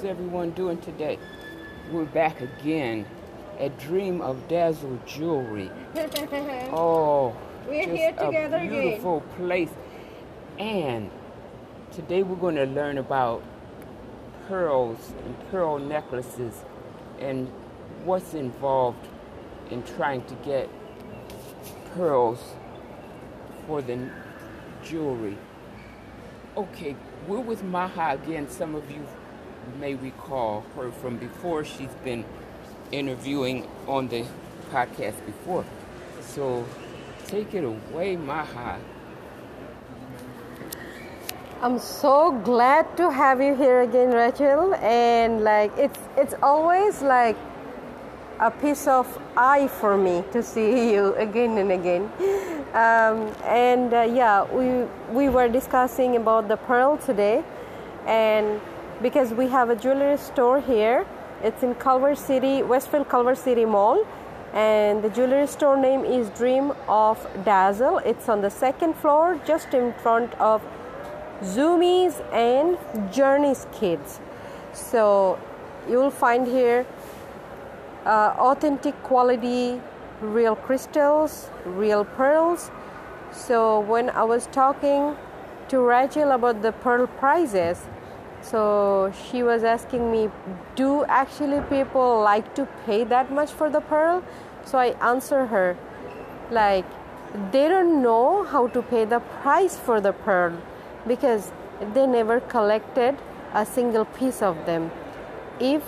How's everyone doing today? We're back again at Dream of Dazzle Jewelry. Oh, We're here together a again. beautiful place. And today we're going to learn about pearls and pearl necklaces and what's involved in trying to get pearls for the jewelry. Okay, we're with Maha again. Some of you may recall her from before. She's been interviewing on the podcast before. So take it away, Maha. I'm so glad to have you here again, Rachel. And like it's it's always like a piece of eye for me to see you again and again. Um, and uh, yeah, we we were discussing about the pearl today, and because we have a jewelry store here, it's in Culver City, Westfield Culver City Mall, and the jewelry store name is Dream of Dazzle. It's on the second floor, just in front of Zumiez and Journeys Kids. So you'll find here uh, authentic quality, real crystals, real pearls. So when I was talking to Rachel about the pearl prices, so she was asking me, do actually people like to pay that much for the pearl? So I answer her, like they don't know how to pay the price for the pearl because they never collected a single piece of them. If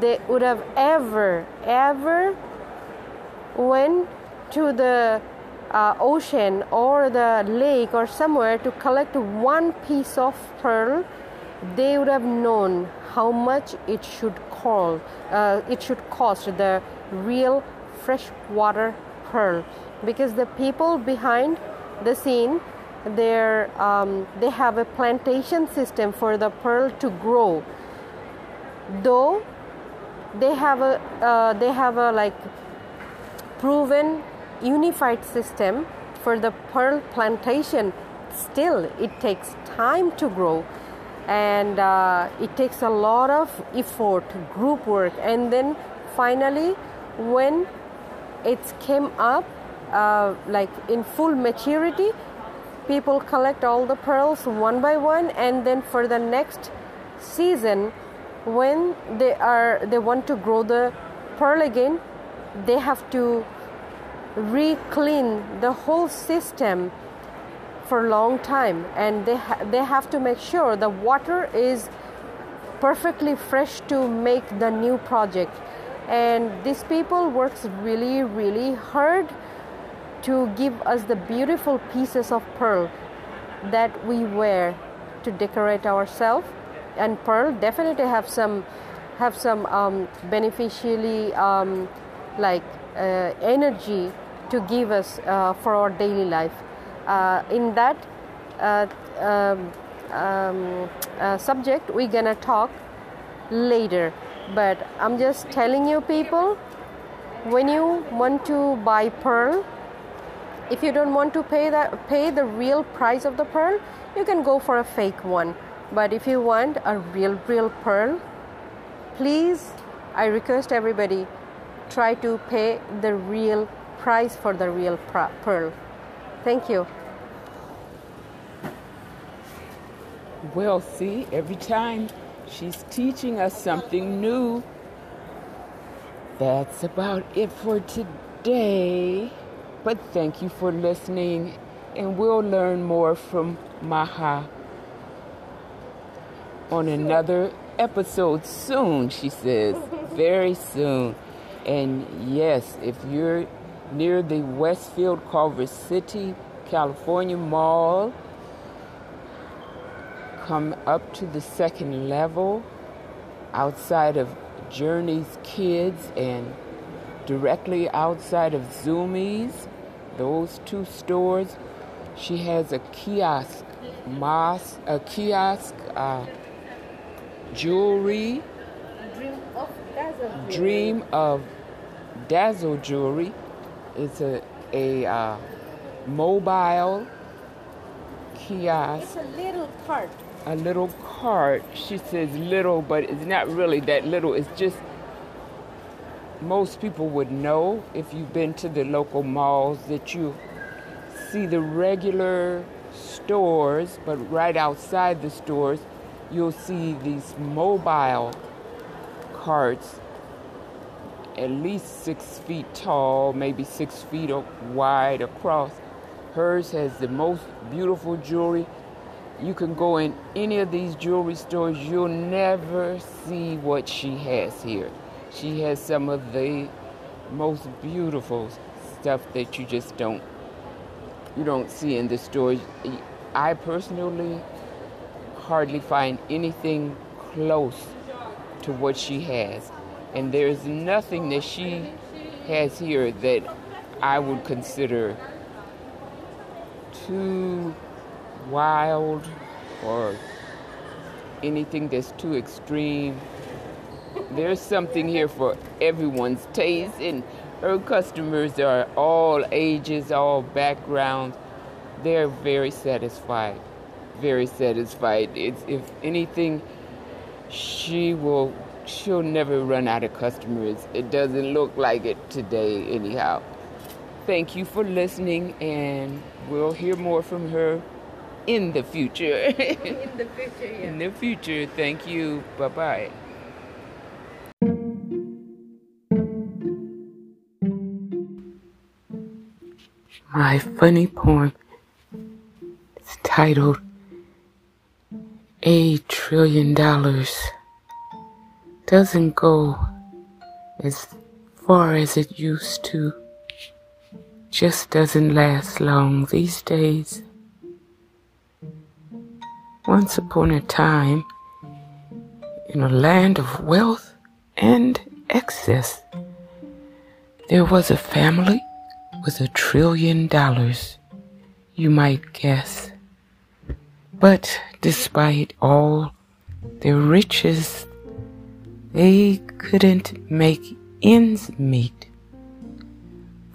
they would have ever, ever went to the uh, ocean or the lake or somewhere to collect one piece of pearl, they would have known how much it should call, uh, it should cost the real freshwater pearl, because the people behind the scene, they're, um, they have a plantation system for the pearl to grow. Though they have a, uh, they have a like proven unified system for the pearl plantation. Still it takes time to grow and uh, it takes a lot of effort group work. And then finally when it came up uh, like in full maturity people collect all the pearls one by one. And then for the next season when they are they want to grow the pearl again they have to re-clean the whole system for a long time and they ha- they have to make sure the water is perfectly fresh to make the new project. And these people works really really hard to give us the beautiful pieces of pearl that we wear to decorate ourselves. And pearl definitely have some have some um, beneficially um, like uh, energy to give us uh, for our daily life in that uh, um, um, uh, subject we're gonna talk later. But i'm just telling you people when you want to buy pearl if you don't want to pay that pay the real price of the pearl you can go for a fake one. But if you want a real real pearl please i request everybody try to pay the real price for the real pearl. Thank you Well, see, every time she's teaching us something new. That's about it for today. But thank you for listening, and we'll learn more from Maha on another episode soon, she says. Very soon. And yes, if you're near the Westfield Culver City, California Mall, come up to the second level outside of Journey's Kids and directly outside of Zumiez, those two stores. She has a kiosk, mosque, a kiosk, uh, jewelry, dream of dazzle Dream of Dazzle Jewelry. It's a, a uh, mobile kiosk. it's a little cart a little cart. She says little, but it's not really that little. It's just most people would know if you've been to the local malls that you see the regular stores, but right outside the stores, you'll see these mobile carts at least six feet tall, maybe six feet wide across. Hers has the most beautiful jewelry. You can go in any of these jewelry stores, you'll never see what she has here. She has some of the most beautiful stuff that you just don't you don't see in the stores. I personally hardly find anything close to what she has. And there's nothing that she has here that I would consider too wild or anything that's too extreme. There's something here for everyone's taste, and her customers are all ages, all backgrounds. They're very satisfied. Very satisfied. It's, if anything, she will she'll never run out of customers. It doesn't look like it today, anyhow. Thank you for listening, and we'll hear more from her in the future. in the future, yeah. In the future. Thank you. Bye bye. My funny poem is titled A Trillion Dollars doesn't go as far as it used to. Just doesn't last long these days. Once upon a time, in a land of wealth and excess, there was a family with a trillion dollars, you might guess. But despite all their riches they couldn't make ends meet,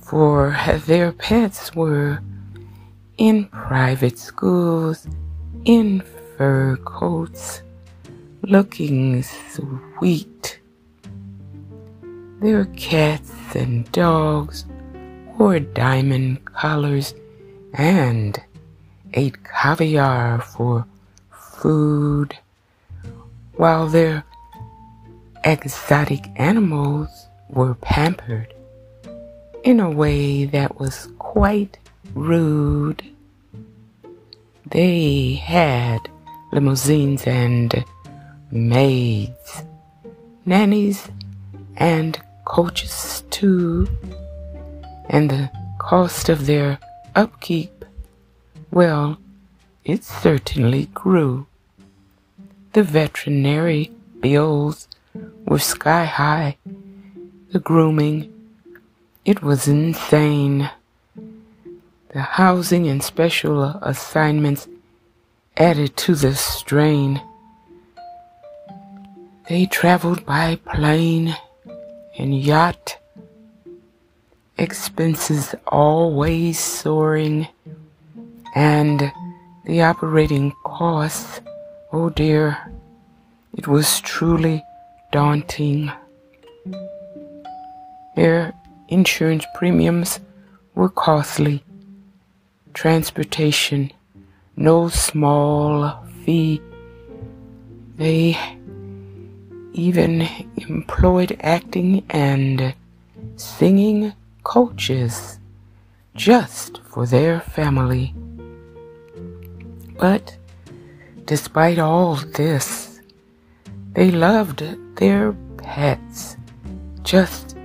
for their pets were in private schools, in fur coats, looking sweet. Their cats and dogs wore diamond collars and ate caviar for food, while their exotic animals were pampered in a way that was quite rude. They had limousines and maids, nannies and coaches too, and the cost of their upkeep, well, it certainly grew. The veterinary bills were sky high. The grooming, it was insane. The housing and special assignments added to the strain. They traveled by plane and yacht, expenses always soaring, and the operating costs, oh dear, it was truly daunting. Their insurance premiums were costly. Transportation, no small fee. They even employed acting and singing coaches just for their family. But despite all this, they loved their pets just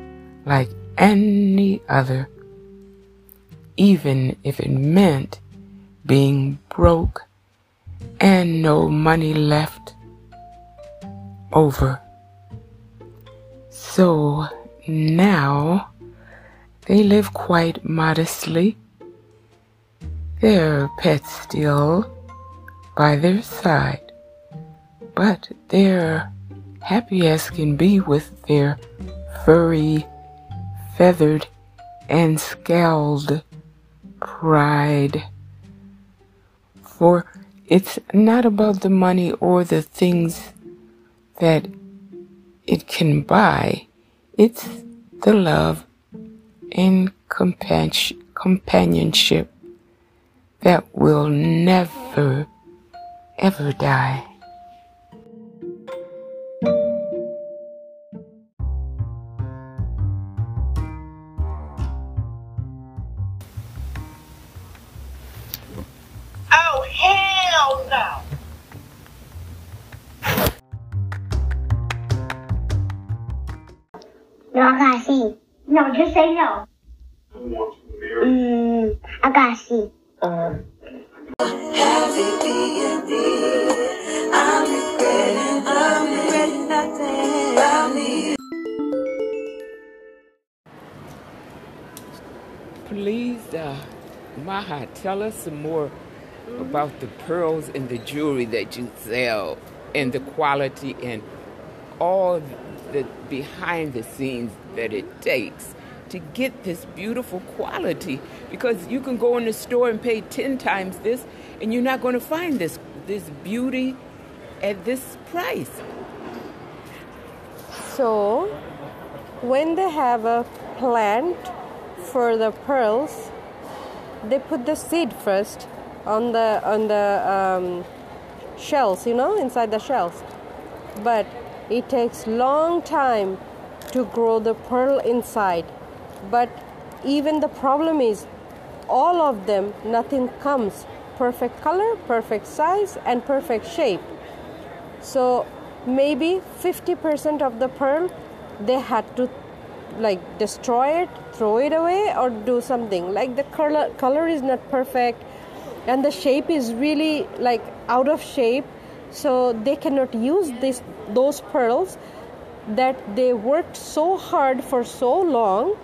like any other, even if it meant being broke and no money left over. So now they live quite modestly, their pets still by their side but they're happy as can be with their furry, feathered, and scowled pride. For it's not about the money or the things that it can buy. It's the love and companionship that will never, ever die. See. No, just say no. Mm, I gotta see. Um. Please, uh, Maha, tell us some more about the pearls and the jewelry that you sell and the quality and all the behind the scenes that it takes to get this beautiful quality because you can go in the store and pay 10 times this and you're not going to find this this beauty at this price. So, when they have a plant for the pearls, they put the seed first on the on the um, shells, you know, inside the shells. But it takes long time to grow the pearl inside. But even the problem is, all of them, nothing comes perfect color, perfect size, and perfect shape. So maybe 50% of the pearl they had to like destroy it, throw it away, or do something. Like the color color is not perfect, and the shape is really like out of shape, so they cannot use this those pearls that they worked so hard for so long.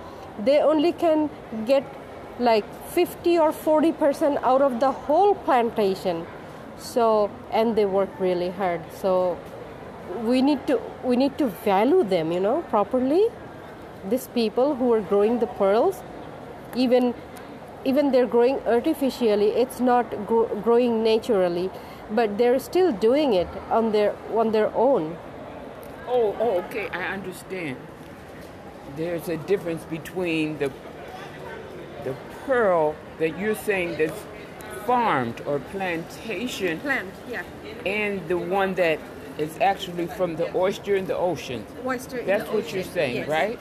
They only can get like 50 or 40 percent out of the whole plantation. So and they work really hard. So we need to we need to value them you know properly. These people who are growing the pearls even even they're growing artificially it's not gro- growing naturally but they're still doing it on their on their own Oh, oh, okay, I understand. There's a difference between the the pearl that you're saying that's farmed or plantation plant yeah and the one that is actually from the oyster in the ocean. oyster That's what you're saying, right?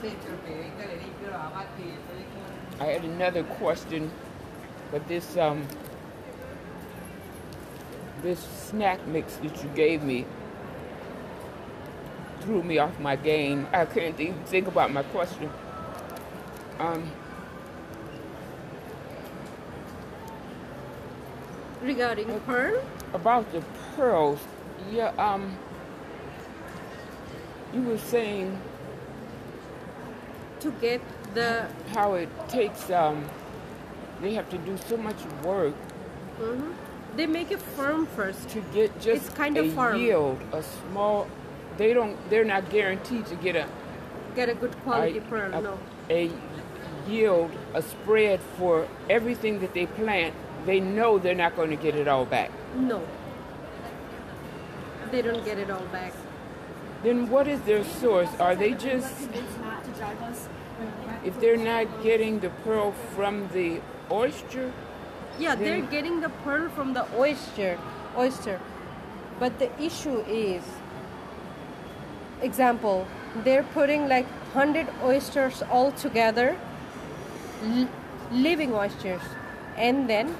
I had another question, but this um this snack mix that you gave me threw me off my game. I couldn't even think about my question. Um, regarding pearl about the pearls, yeah, um, you were saying to get the how it takes, um, they have to do so much work Mm-hmm. they make it firm first to get just It's kind a of firm. yield, a small. They don't. They're not guaranteed to get a get a good quality a- pearl a- no a yield, a spread for everything that they plant. They know they're not going to get it all back. no they don't get it all back Then what is their source? Are they just if they're not getting the pearl from the oyster? Yeah, they're getting the pearl from the oyster, oyster. But the issue is, example, they're putting like hundred oysters all together, living oysters, and then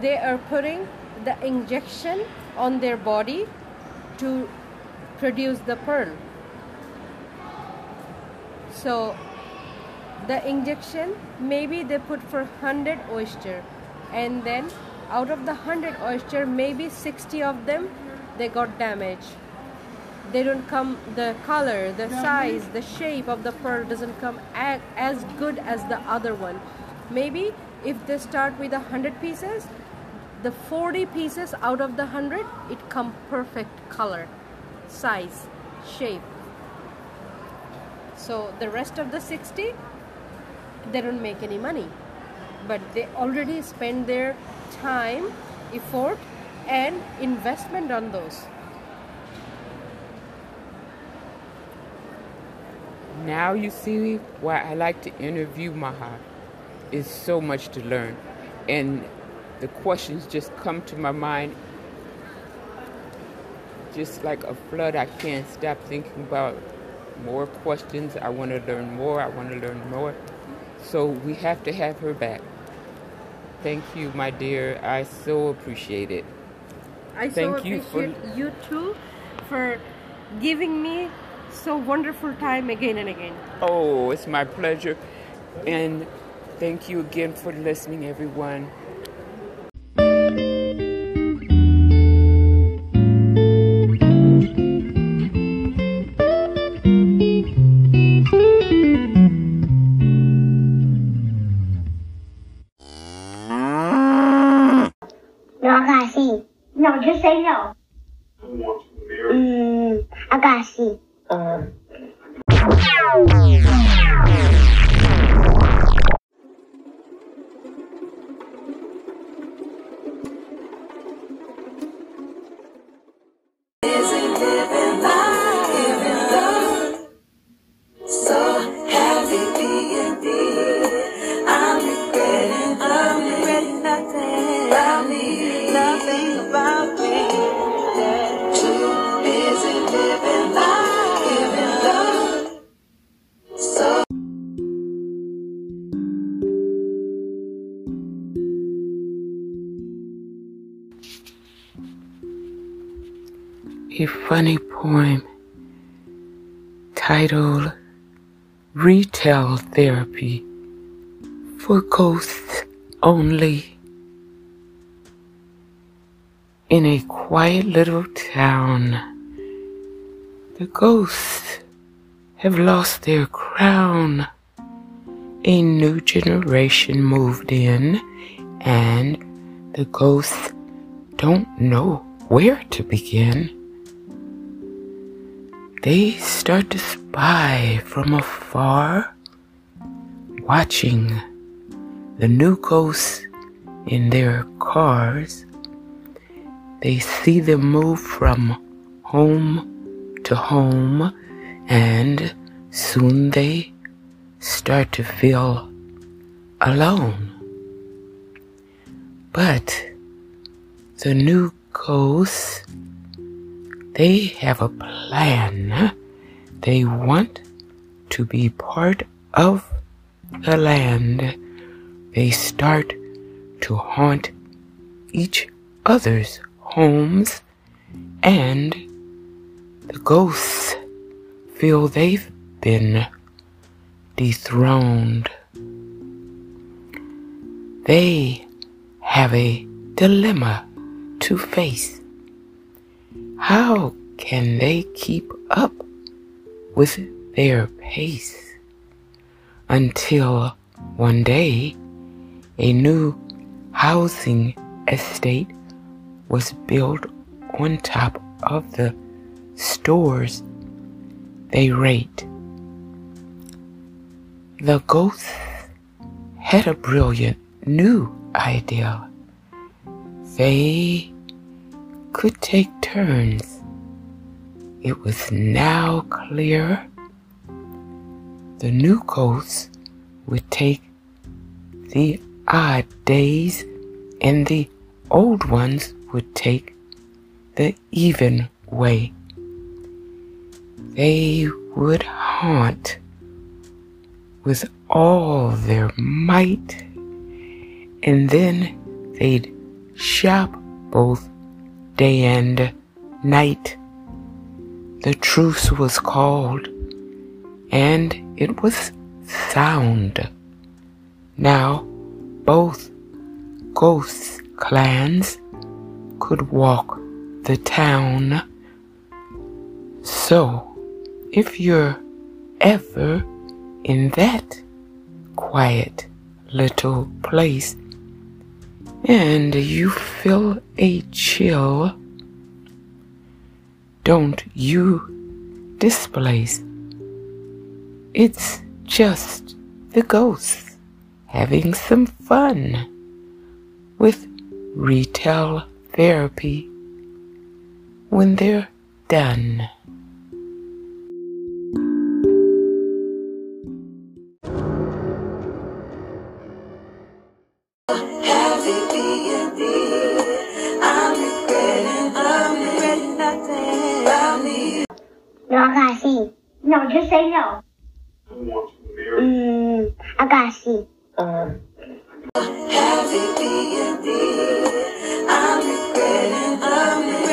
they are putting the injection on their body to produce the pearl. So the injection maybe they put for 100 oyster. And then out of the 100 oyster maybe 60 of them they got damaged they don't come the color the size the shape of the pearl doesn't come as good as the other one. Maybe if they start with a 100 pieces the 40 pieces out of the 100 it come perfect color size shape. So the rest of the 60 they don't make any money. But they already spend their time effort and investment on those. Now you see why I like to interview Maha. It's so much to learn. And the questions just come to my mind just like a flood. I can't stop thinking about more questions. I want to learn more. I want to learn more. So we have to have her back. Thank you, my dear. I so appreciate it. I Thank so you appreciate for- you too for giving me so wonderful time again and again. Oh, it's my pleasure. And thank you again for listening, everyone. No, I see. No, just say no. A funny poem titled Retail Therapy for Ghosts Only. In a quiet little town, the ghosts have lost their crown. A new generation moved in, and the ghosts don't know where to begin. They start to spy from afar, watching the new ghosts in their cars. They see them move from home to home, and soon they start to feel alone. But the new ghosts, they have a plan. They want to be part of the land. They start to haunt each other's homes, and the ghosts feel they've been dethroned. They have a dilemma to face. How can they keep up with their pace? Until one day, a new housing estate was built on top of the stores they rate. The ghosts had a brilliant new idea. They could take turns. It was now clear the new ghosts would take the odd days and the old ones would take the even way. They would haunt with all their might, and then they'd shop both day and night. The truce was called, and it was sound. Now both ghosts clans could walk the town. So, if you're ever in that quiet little place and you feel a chill, don't you displace. It's just the ghosts having some fun with retail therapy when they're done. No, I gotta see. No, just say no. Mm, I gotta see. Happy being me. I'm regretting, I'm regretting.